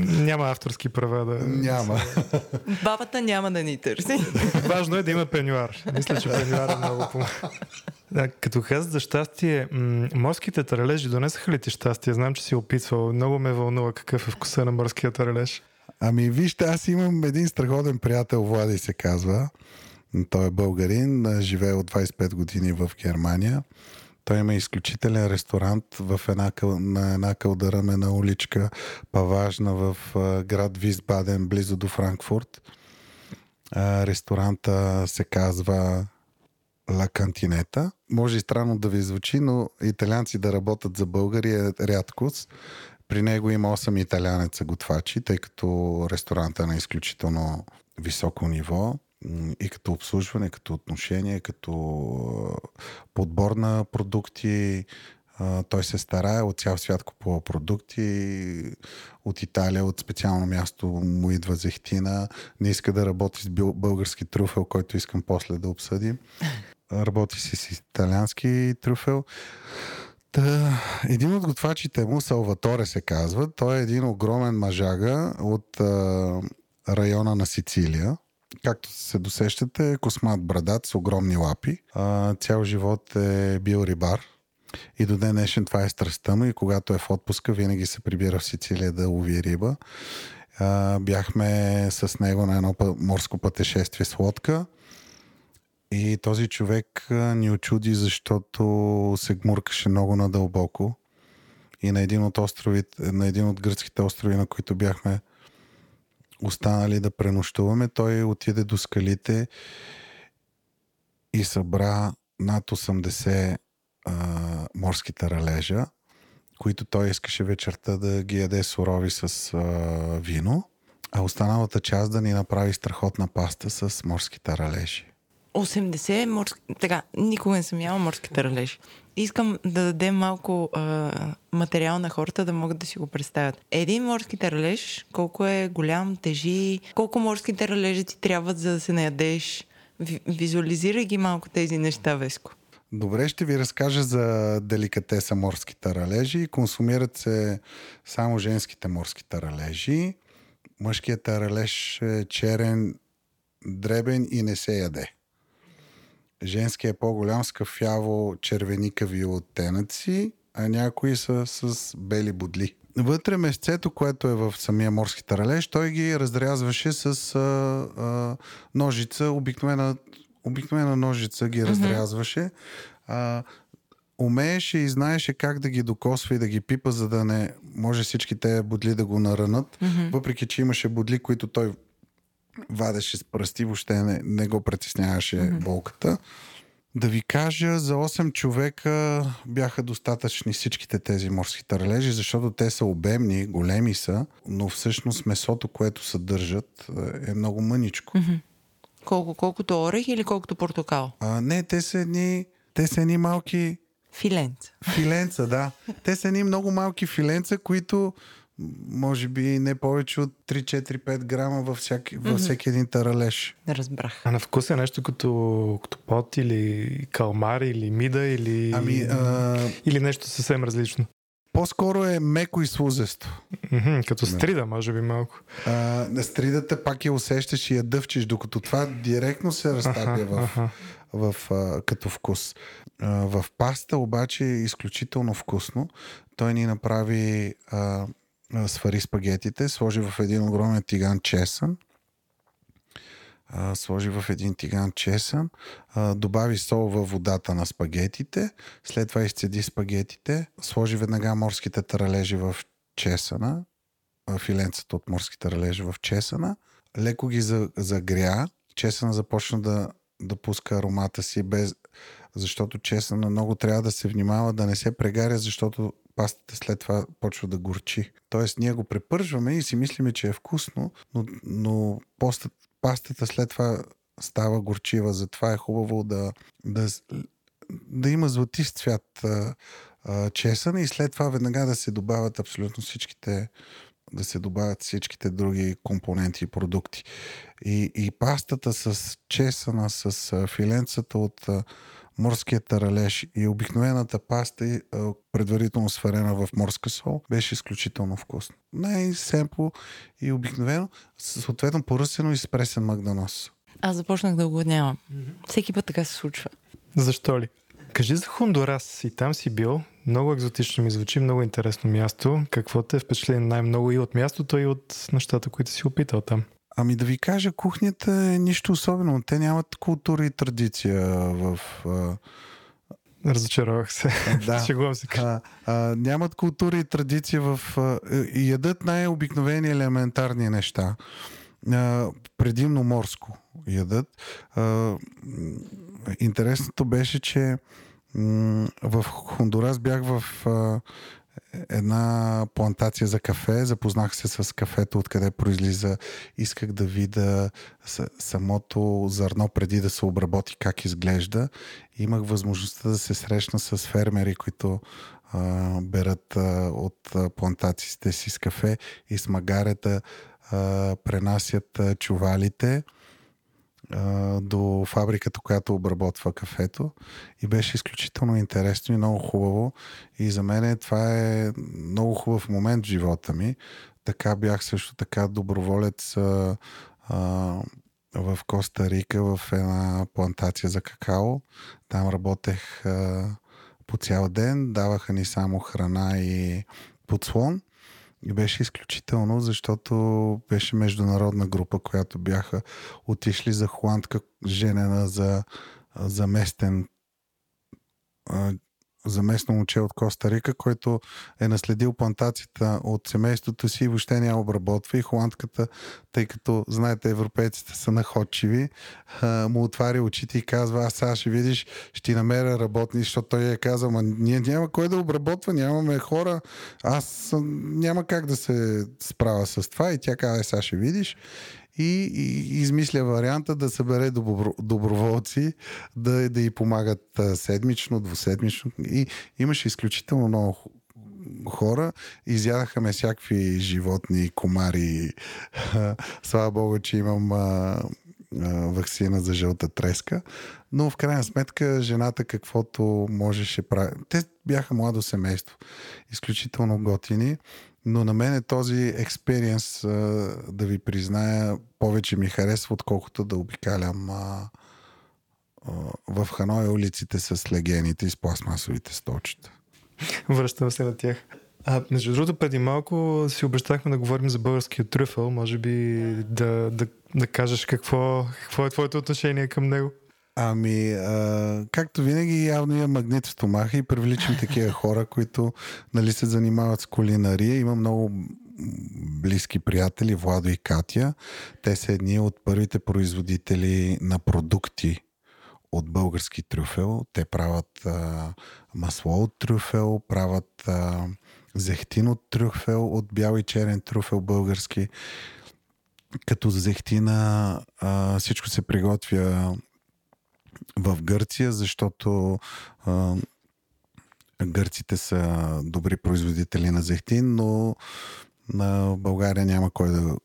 няма авторски права да... Няма. Бабата няма да ни търси. Важно е да има пенюар. Мисля, че пенюар е много помага. Да, като каза за щастие, м- морските таралежи донесаха ли ти щастие? Знам, че си опитвал. Много ме вълнува какъв е вкуса на морския таралеж. Ами вижте, аз имам един страхотен приятел, Влади се казва. Той е българин, живее от 25 години в Германия. Той има изключителен ресторант в една, на една кълдъръмена уличка, паважна в град Висбаден, близо до Франкфурт. Ресторанта се казва Ла Кантинета. Може и странно да ви звучи, но италианци да работят за българи е рядкост. При него има 8 италянеца готвачи, тъй като ресторанта е на изключително високо ниво и като обслужване, като отношение, като подбор на продукти. Той се старае от цял свят купува продукти. От Италия, от специално място му идва зехтина. Не иска да работи с български труфел, който искам после да обсъдим. Работи си с италиански трюфел. Та, един от готвачите му, Салваторе се казва, той е един огромен мажага от а, района на Сицилия. Както се досещате, космат брадат с огромни лапи. А, цял живот е бил рибар. И до ден днешен това е страстта му и когато е в отпуска, винаги се прибира в Сицилия да лови риба. А, бяхме с него на едно морско пътешествие с лодка. И този човек ни очуди, защото се гмуркаше много надълбоко. И на един от островите, на един от гръцките острови, на които бяхме останали да пренощуваме, той отиде до скалите и събра над 80 а, морски таралежа, които той искаше вечерта да ги яде сурови с а, вино, а останалата част да ни направи страхотна паста с морски таралежи. 80 морски... Така, никога не съм яла морски таралежи. Искам да дадем малко а, материал на хората да могат да си го представят. Един морски таралеж, колко е голям, тежи, колко морски таралежи ти трябват за да се наядеш. Визуализирай ги малко тези неща, Веско. Добре, ще ви разкажа за деликатеса морски таралежи. Консумират се само женските морски таралежи. Мъжкият таралеж е черен, дребен и не се яде. Женския е по-голям с кафяво червеникави оттенъци, а някои са с бели бодли. Вътре месцето, което е в самия морски таралеж, той ги разрязваше с а, а, ножица, обикновена, обикновена ножица ги mm-hmm. разрязваше. А, умееше и знаеше как да ги докосва и да ги пипа, за да не може всички тези бодли да го наранат. Mm-hmm. Въпреки, че имаше бодли, които той вадеше с пръсти, въобще не, не го притесняваше mm-hmm. болката. Да ви кажа, за 8 човека бяха достатъчни всичките тези морски таралежи, защото те са обемни, големи са, но всъщност месото, което съдържат, е много мъничко. Mm-hmm. Колко? Колкото орех или колкото портокал? А, не, те са едни, те са едни малки... Филенца. Филенца, да. Те са едни много малки филенца, които може би не повече от 3-4-5 грама във всеки, във всеки един таралеж. Разбрах. А на вкус е нещо като, като пот или калмар или мида или, Ами, а... или нещо съвсем различно. По-скоро е меко и слузесто. Мгм, като стрида, може би малко. А, на стридата пак я усещаш и я дъвчиш, докато това директно се разтапя в, Аха. в, а, като вкус. А, в паста обаче е изключително вкусно. Той ни направи а, свари спагетите, сложи в един огромен тиган чесън, сложи в един тиган чесън, добави сол във водата на спагетите, след това изцеди спагетите, сложи веднага морските таралежи в чесъна, филенцата от морските таралежи в чесъна, леко ги за- загря, чесъна започна да, да пуска аромата си, без, защото чесъна много трябва да се внимава да не се прегаря, защото пастата след това почва да горчи. Тоест ние го препържваме и си мислиме, че е вкусно, но, но поста, пастата след това става горчива, затова е хубаво да, да, да има златист цвят чесън и след това веднага да се добавят абсолютно всичките да се добавят всичките други компоненти и продукти. И, и пастата с чесъна, с филенцата от морския таралеж и обикновената паста, предварително сварена в морска сол, беше изключително вкусно. Най-семпо и обикновено, съответно поръсено и с пресен магданоз. Аз започнах да огладнявам. Всеки път така се случва. Защо ли? Кажи за Хондурас. И там си бил. Много екзотично ми звучи, много интересно място. Какво те е впечатли най-много и от мястото, и от нещата, които си опитал там? Ами да ви кажа, кухнята е нищо особено. Те нямат култура и традиция в... А, Разочаровах се. да. Шегувам се. А, а, нямат култура и традиция в... А, и ядат най-обикновени елементарни неща. А, предимно морско ядат. А, интересното беше, че м, в Хондурас бях в а, една плантация за кафе. Запознах се с кафето, откъде произлиза. Исках да видя самото зърно преди да се обработи как изглежда. Имах възможността да се срещна с фермери, които а, берат а, от плантациите си с кафе и с магарета а, пренасят а, чувалите до фабриката, която обработва кафето. И беше изключително интересно и много хубаво. И за мен това е много хубав момент в живота ми. Така бях също така доброволец а, а, в Коста Рика в една плантация за какао. Там работех а, по цял ден. Даваха ни само храна и подслон. И беше изключително, защото беше международна група, която бяха отишли за холандка, женена за, за местен а, за местно момче от Коста Рика, който е наследил плантацията от семейството си и въобще няма обработва. И холандката, тъй като, знаете, европейците са находчиви, му отваря очите и казва, аз сега ще видиш, ще ти намеря работни, защото той е казал, ма ние няма кой да обработва, нямаме хора, аз няма как да се справя с това. И тя казва, «Е, сега ще видиш и, и измисля варианта да събере добро, доброволци, да, да й помагат седмично, двуседмично. И имаше изключително много хора. Изядаха ме всякакви животни, комари. Слава Богу, че имам а, вакцина за жълта треска. Но в крайна сметка жената каквото можеше прави. Те бяха младо семейство. Изключително готини. Но на мен е този експириенс, да ви призная, повече ми харесва, отколкото да обикалям а, а, в Ханой улиците с легените и с пластмасовите столчета. Връщам се на тях. А, между другото, преди малко си обещахме да говорим за българския трюфъл. Може би да, да, да кажеш какво, какво е твоето отношение към него. Ами, а, както винаги, явно има магнит в стомаха и привличам такива хора, които нали, се занимават с кулинария. Има много близки приятели, Владо и Катя. Те са едни от първите производители на продукти от български трюфел. Те правят а, масло от трюфел, правят а, зехтин от трюфел, от бял и черен трюфел български. Като зехтина а, всичко се приготвя в Гърция, защото а, гърците са добри производители на зехтин, но на България няма кой да,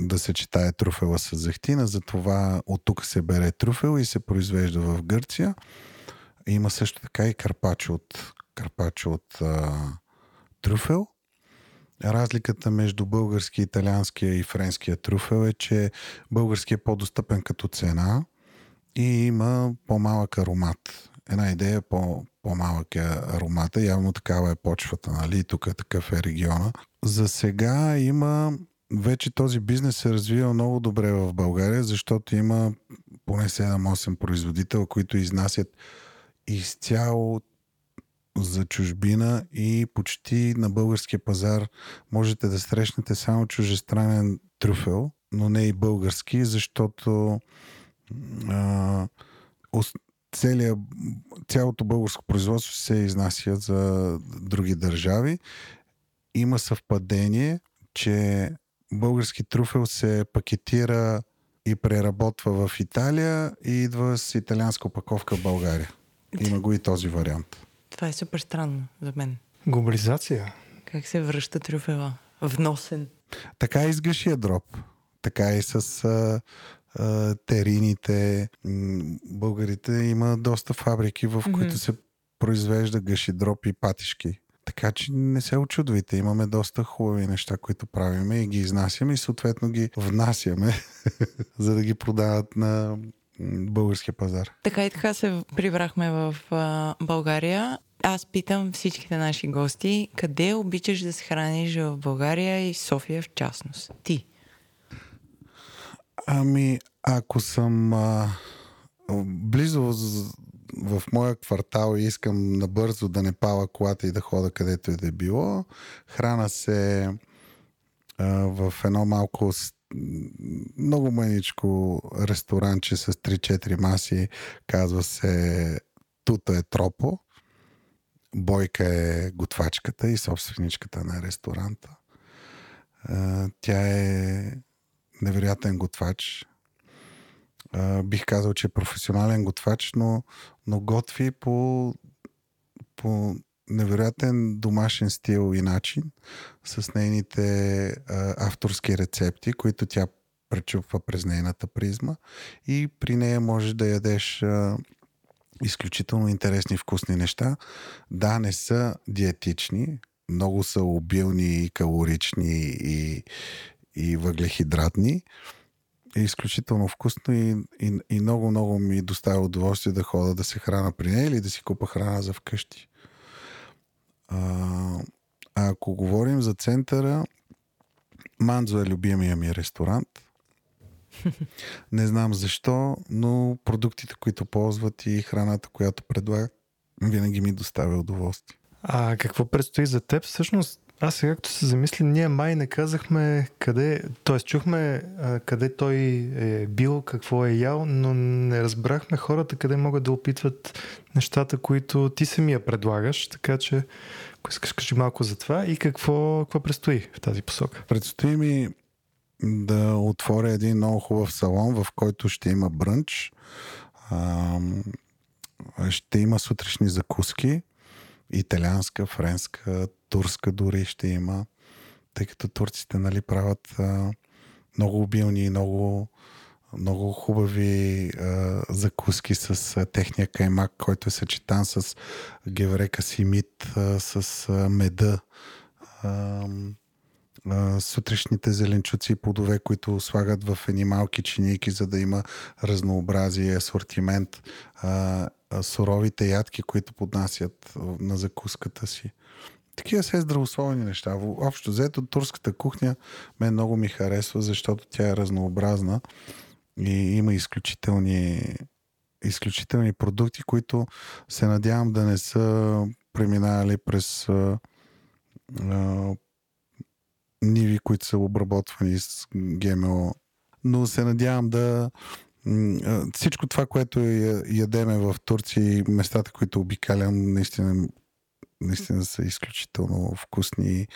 да се читае труфела с зехтина, затова от тук се бере труфел и се произвежда в Гърция. Има също така и карпачо от, карпачо от а, трюфел. Разликата между български, италианския и френския трюфел е, че български е по-достъпен като цена и има по-малък аромат. Една идея е по, по-малък е аромата. Явно такава е почвата, нали? Тук е такъв е региона. За сега има вече този бизнес се развива много добре в България, защото има поне 7-8 производителя, които изнасят изцяло за чужбина и почти на българския пазар можете да срещнете само чужестранен трюфел, но не и български, защото а, целият, цялото българско производство се изнася за други държави. Има съвпадение, че български труфел се пакетира и преработва в Италия и идва с италианска опаковка в България. Има го и този вариант. Това е супер странно за мен. Глобализация. Как се връща трюфела? Вносен. Така и с гъшия дроп. Така и с а, терините. Българите има доста фабрики, в mm-hmm. които се произвежда гъши дроп и патишки. Така че не се очудвайте, имаме доста хубави неща, които правиме и ги изнасяме и съответно ги внасяме, за да ги продават на българския пазар. Така и така се прибрахме в а, България. Аз питам всичките наши гости, къде обичаш да се храниш в България и София в частност? Ти. Ами, ако съм а, близо в моя квартал и искам набързо да не пала колата и да хода където и да е било. Храна се а, в едно малко много маничко ресторанче с 3-4 маси. Казва се Тута е Тропо. Бойка е готвачката и собственичката на ресторанта. А, тя е невероятен готвач бих казал, че е професионален готвач, но, но готви по, по невероятен домашен стил и начин с нейните авторски рецепти, които тя пречупва през нейната призма и при нея можеш да ядеш изключително интересни вкусни неща. Да, не са диетични, много са обилни и калорични и, и въглехидратни, е изключително вкусно и, и, и много, много ми доставя удоволствие да хода да се храна при нея или да си купа храна за вкъщи. А, а ако говорим за центъра, Манзо е любимия ми ресторант. Не знам защо, но продуктите, които ползват и храната, която предлага, винаги ми доставя удоволствие. А какво предстои за теб? Всъщност, аз сега, като се замисля, ние май не казахме къде, т.е. чухме а, къде той е бил, какво е ял, но не разбрахме хората къде могат да опитват нещата, които ти самия предлагаш, така че ако искаш кажи малко за това и какво, какво предстои в тази посока. Предстои ми да отворя един много хубав салон, в който ще има брънч, а, ще има сутрешни закуски, италианска, френска, турска дори ще има, тъй като турците нали, правят а, много обилни и много, много хубави а, закуски с а, техния каймак, който е съчетан с геврека симит, а, с а, меда. А, сутрешните зеленчуци и плодове, които слагат в едни малки чиники, за да има разнообразие, асортимент, суровите ядки, които поднасят на закуската си. Такива се здравословни неща. Общо взето турската кухня мен много ми харесва, защото тя е разнообразна и има изключителни, изключителни продукти, които се надявам да не са преминали през а, а, ниви, които са обработвани с ГМО. Но се надявам да, Всичко това, което ядеме в Турция и местата, които обикалям, наистина, наистина са изключително вкусни.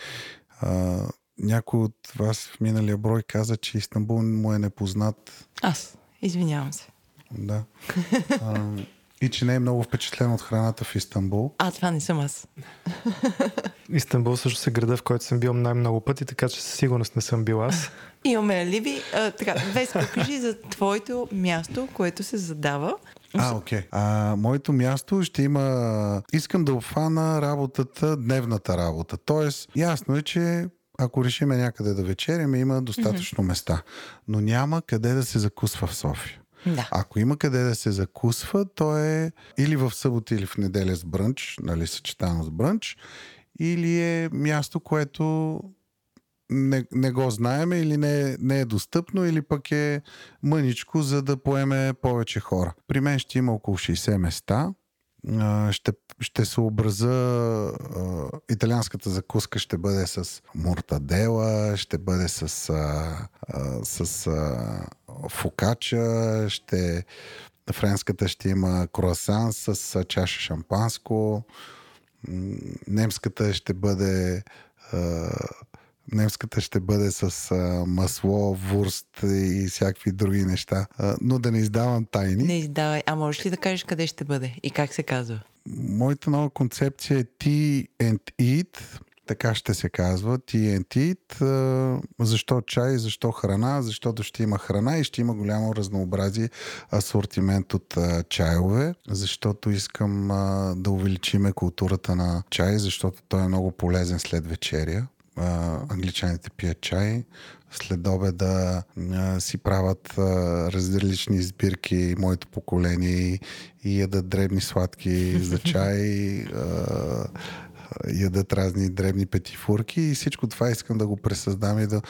А, някой от вас в миналия брой каза, че Истанбул му е непознат. Аз. Извинявам се. Да. А, и че не е много впечатлен от храната в Истанбул. А, това не съм аз. Истанбул също е града, в който съм бил най-много пъти, така че със сигурност не съм бил аз. Имаме алиби. А, така, Веско, кажи за твоето място, което се задава. А, окей. А, моето място ще има... Искам да обхвана работата, дневната работа. Тоест, ясно е, че ако решиме някъде да вечеряме, има достатъчно mm-hmm. места. Но няма къде да се закусва в София. Да. Ако има къде да се закусва, то е или в събота, или в неделя с брънч, нали, съчетано с брънч, или е място, което не, не го знаеме или не, не е достъпно, или пък е мъничко, за да поеме повече хора. При мен ще има около 60 места. Ще, ще се образа а, италианската закуска ще бъде с мортадела, ще бъде с, с фокача, ще френската ще има круасан с чаша шампанско, немската ще бъде а, немската ще бъде с а, масло, вурст и всякакви други неща. А, но да не издавам тайни. Не издавай. А можеш ли да кажеш къде ще бъде и как се казва? Моята нова концепция е Tea and Eat. Така ще се казва. Tea and Eat. А, Защо чай, защо храна? Защото ще има храна и ще има голямо разнообразие асортимент от а, чайове. Защото искам а, да увеличиме културата на чай, защото той е много полезен след вечеря. А, англичаните пият чай. След обеда а, си правят а, различни избирки моето поколение и, ядат дребни сладки за чай, а, ядат разни дребни петифурки и всичко това искам да го пресъздам и да...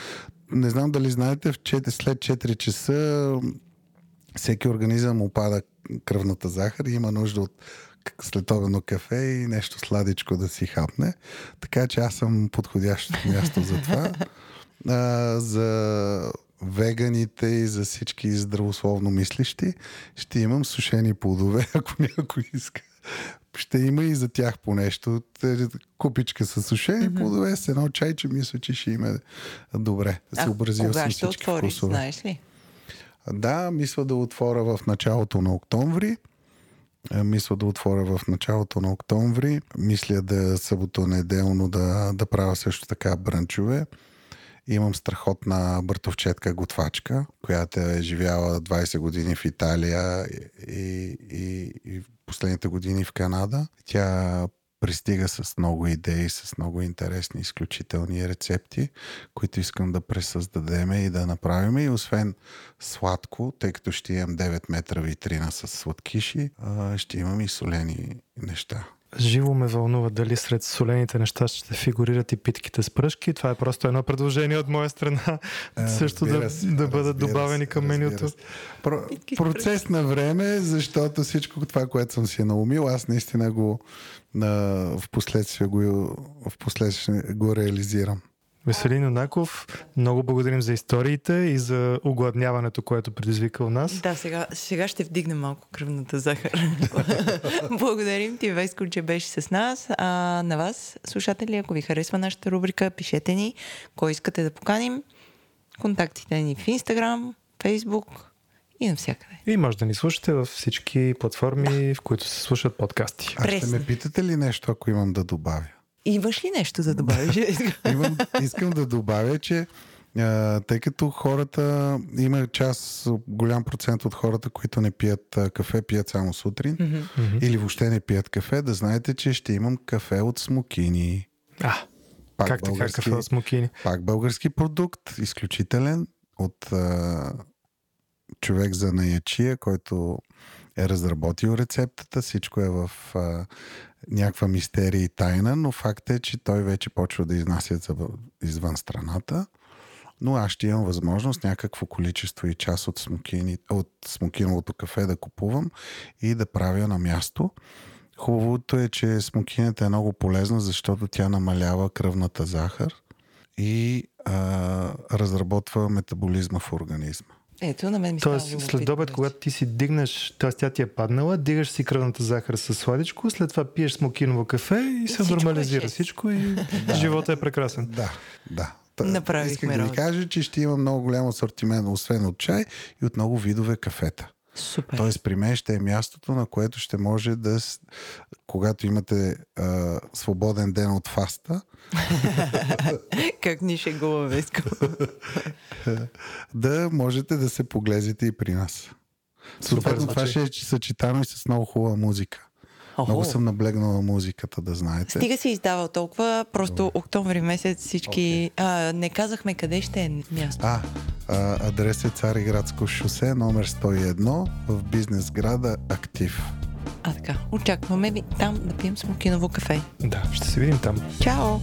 Не знам дали знаете, в 4, след 4 часа всеки организъм опада кръвната захар и има нужда от следобедно кафе и нещо сладичко да си хапне. Така че аз съм подходящото място за това. А, за веганите и за всички здравословно мислещи ще имам сушени плодове, ако някой иска. Ще има и за тях по нещо. Купичка с сушени mm-hmm. плодове с едно чайче, мисля, че ще има добре. Съобразил кога съм ще всички отвориш, вкусове. знаеш ли? Да, мисля да отворя в началото на октомври. Е, Мисля да отворя в началото на октомври. Мисля да събота-неделно да, да правя също така брънчове. Имам страхотна бъртовчетка готвачка, която е живяла 20 години в Италия и, и, и последните години в Канада. Тя пристига с много идеи, с много интересни, изключителни рецепти, които искам да пресъздадем и да направим. И освен сладко, тъй като ще имам 9 метра витрина с сладкиши, ще имам и солени неща. Живо ме вълнува дали сред солените неща ще фигурират и питките с пръшки. Това е просто едно предложение от моя страна. А, също да, се, да бъдат добавени се, към менюто. Про, процес на време, защото всичко това, което съм си наумил, аз наистина го на, в последствие го, в последствие го реализирам. Веселин Юнаков, много благодарим за историите и за огладняването, което предизвика у нас. Да, сега, сега ще вдигнем малко кръвната захар. Благодарим ти, Веско, че беше с нас. А, на вас, слушатели, ако ви харесва нашата рубрика, пишете ни кой искате да поканим. Контактите ни в Instagram, Facebook и навсякъде. И може да ни слушате във всички платформи, в които се слушат подкасти. А ще ме питате ли нещо, ако имам да добавя? Имаш ли нещо да добавиш? Имам, искам да добавя, че а, тъй като хората, има част, голям процент от хората, които не пият а, кафе, пият само сутрин или въобще не пият кафе, да знаете, че ще имам кафе от смокини. А, Пак как така кафе от смокини? пак български продукт, изключителен от а, човек за наячия, който е разработил рецептата. Всичко е в а, някаква мистерия и тайна, но факт е, че той вече почва да изнася извън страната. Но аз ще имам възможност някакво количество и част от, смокини, от смокиновото кафе да купувам и да правя на място. Хубавото е, че смокинята е много полезна, защото тя намалява кръвната захар и а, разработва метаболизма в организма. Ето, на мен ми Тоест, става след обед, когато ти си дигнеш, т.е. тя ти е паднала, дигаш си кръвната захар с сладичко, след това пиеш смокиново кафе и, се всичко е нормализира шест. всичко и живота е прекрасен. Да, да. Направихме Исках да ви кажа, че ще има много голям асортимент, освен от чай и от много видове кафета. Супер. Тоест при мен ще е мястото, на което ще може да, когато имате а, свободен ден от фаста, Как ни шегува Веско. да можете да се поглезите и при нас. Съответно, това ще е съчетано и с много хубава музика. Охо. Много съм наблегнал на музиката, да знаете. Стига си издавал толкова, просто октомври месец всички... А, не казахме къде ще е място. А, а, адрес е Цариградско шосе, номер 101 в бизнес града Актив. А така, очакваме ви там да пием смокиново кафе. Да, ще се видим там. Чао!